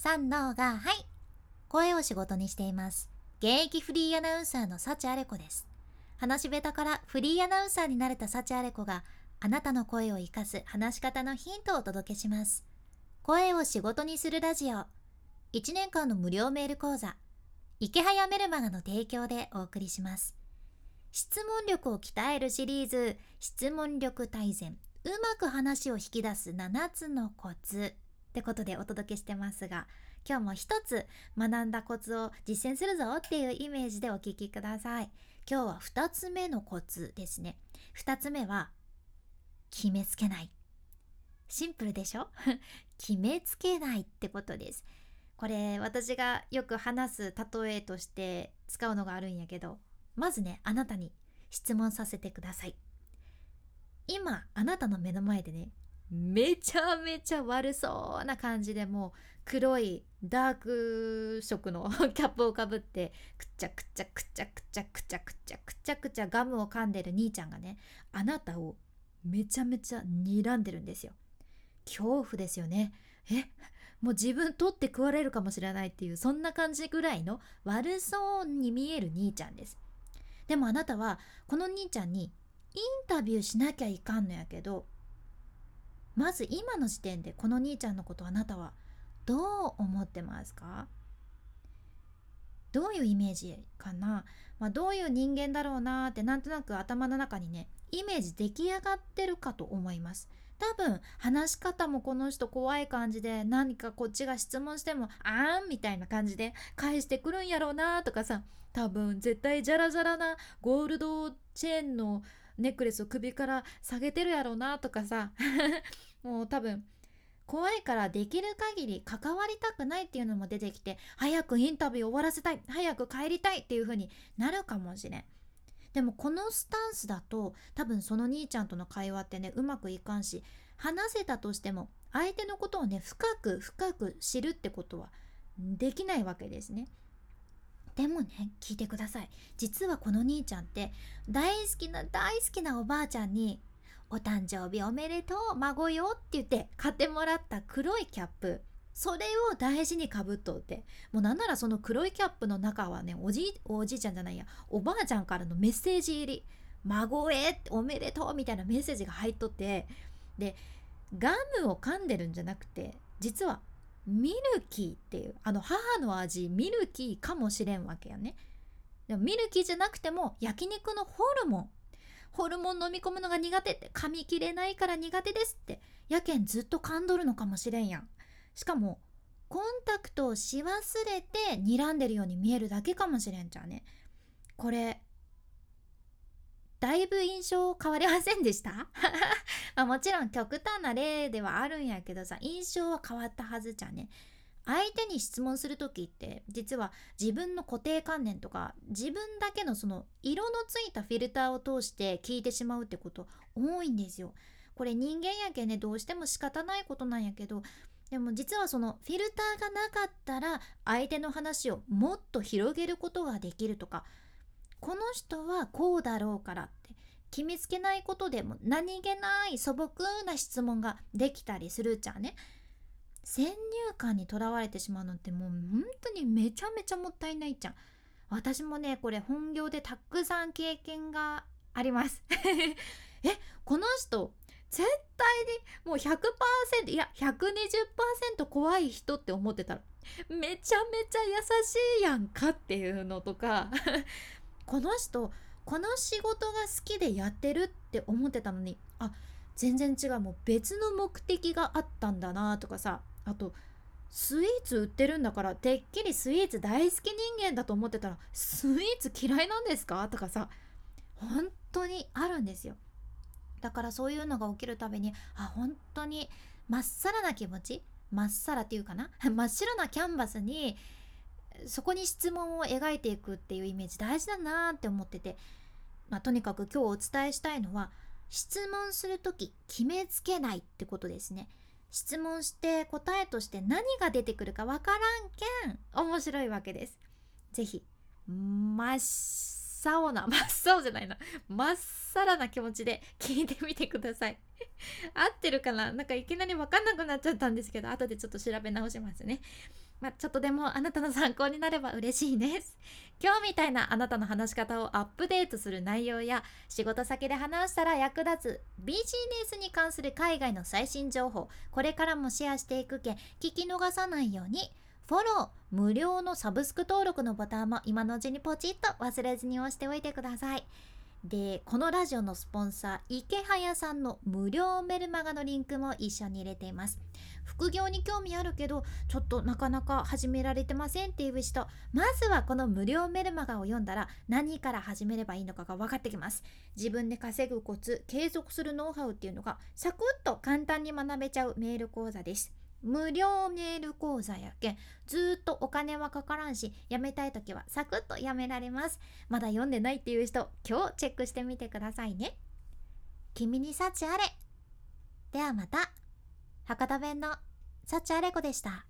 三のがはい。声を仕事にしています。現役フリーアナウンサーの幸あれ子です。話し下手からフリーアナウンサーになれた幸あれ子があなたの声を活かす話し方のヒントをお届けします。声を仕事にするラジオ。1年間の無料メール講座。池早メルマガの提供でお送りします。質問力を鍛えるシリーズ。質問力大全。うまく話を引き出す7つのコツ。ってことでお届けしてますが今日も一つ学んだコツを実践するぞっていうイメージでお聞きください。今日は2つ目のコツですね。2つ目は決めつけない。シンプルでしょ？決めつけないってことです。これ私がよく話す例えとして使うのがあるんやけどまずねあなたに質問させてください。今あなたの目の前でねめちゃめちゃ悪そうな感じでもう黒いダーク色の キャップをかぶってくちゃくちゃくちゃくちゃくちゃくちゃくちゃくちゃガムを噛んでる兄ちゃんがねあなたをめちゃめちゃ睨んでるんですよ。恐怖ですよね。えもう自分取って食われるかもしれないっていうそんな感じぐらいの悪そうに見える兄ちゃんです。でもあなたはこの兄ちゃんにインタビューしなきゃいかんのやけどまず今の時点でこの兄ちゃんのことあなたはどう思ってますか？どういうイメージかな、まあ、どういう人間だろうなってなんとなく頭の中にねイメージ出来上がってるかと思います。多分話し方もこの人怖い感じで何かこっちが質問しても「あーん」みたいな感じで返してくるんやろうなとかさ多分絶対ジャラジャラなゴールドチェーンのネックレスを首から下げてるやろうなとかさもう多分怖いからできる限り関わりたくないっていうのも出てきて早くインタビュー終わらせたい早く帰りたいっていう風になるかもしれん。でもこのスタンスだと多分その兄ちゃんとの会話ってねうまくいかんし話せたとしても相手のことをね深く深く知るってことはできないわけですね。でもね聞いてください実はこの兄ちゃんって大好きな大好きなおばあちゃんに「お誕生日おめでとう孫よ」って言って買ってもらった黒いキャップ。それを大事にかぶっとって。もうなんならその黒いキャップの中はねおじおじいちゃんじゃないやおばあちゃんからのメッセージ入り「孫へおめでとう」みたいなメッセージが入っとって。でガムを噛んでるんじゃなくて実はミルキーっていうあの母の味ミルキーかもしれんわけよね。でもミルキーじゃなくても焼肉のホルモンホルモン飲み込むのが苦手って噛み切れないから苦手ですってやけんずっと噛んどるのかもしれんやん。しかもコンタクトをし忘れて睨んでるように見えるだけかもしれんじゃね。これだいぶ印象変わりませんでした？まあもちろん極端な例ではあるんやけどさ印象は変わったはずじゃね。相手に質問する時って実は自分の固定観念とか自分だけのその色のついたフィルターを通して聞いてしまうってこと多いんですよ。これ人間やけねどうしても仕方ないことなんやけどでも実はそのフィルターがなかったら相手の話をもっと広げることができるとかこの人はこうだろうからって決めつけないことでも何気ない素朴な質問ができたりするじゃんね。先入観にとらわれてしまうのってもう本当にめちゃめちゃもったいないじゃん。私もねこれ本業でたくさん経験があります。えこの人絶対にもう100%いや120%怖い人って思ってたらめちゃめちゃ優しいやんかっていうのとか この人この仕事が好きでやってるって思ってたのにあ全然違うもう別の目的があったんだなとかさあとスイーツ売ってるんだからてっきりスイーツ大好き人間だと思ってたらスイーツ嫌いなんですか？とかさ本当にあるんですよ。だからそういうのが起きるたびにあ本当にまっさらな気持ちまっさらっていうかな？真っ白なキャンバスにそこに質問を描いていくっていうイメージ大事だなって思ってて、まあ、とにかく今日お伝えしたいのは質問する時決めつけないってことですね。質問して答えとして何が出てくるかわからんけん面白いわけです。ぜひ真っ青な 真っ青じゃないな真っさらな気持ちで聞いてみてください。合ってるかな？なんかいきなり分かんなくなっちゃったんですけど後でちょっと調べ直しますね。まあ、ちょっとでもあなたの参考になれば嬉しいです。今日みたいなあなたの話し方をアップデートする内容や仕事先で話したら役立つビジネスに関する海外の最新情報これからもシェアしていくけ聞き逃さないようにフォロー無料のサブスク登録のボタンも今のうちにポチッと忘れずに押しておいてください。でこのラジオのスポンサー池早さんの無料メルマガのリンクも一緒に入れています。副業に興味あるけどちょっとなかなか始められてませんっていう人まずはこの無料メルマガを読んだら何から始めればいいのかが分かってきます。自分で稼ぐコツ継続するノウハウっていうのがサクッと簡単に学べちゃうメール講座です。無料メール講座やけんずっとお金はかからんしやめたい時はサクッとやめられます。まだ読んでないっていう人今日チェックしてみてくださいね。君に幸あれ。ではまた。博多弁の幸あれ子でした。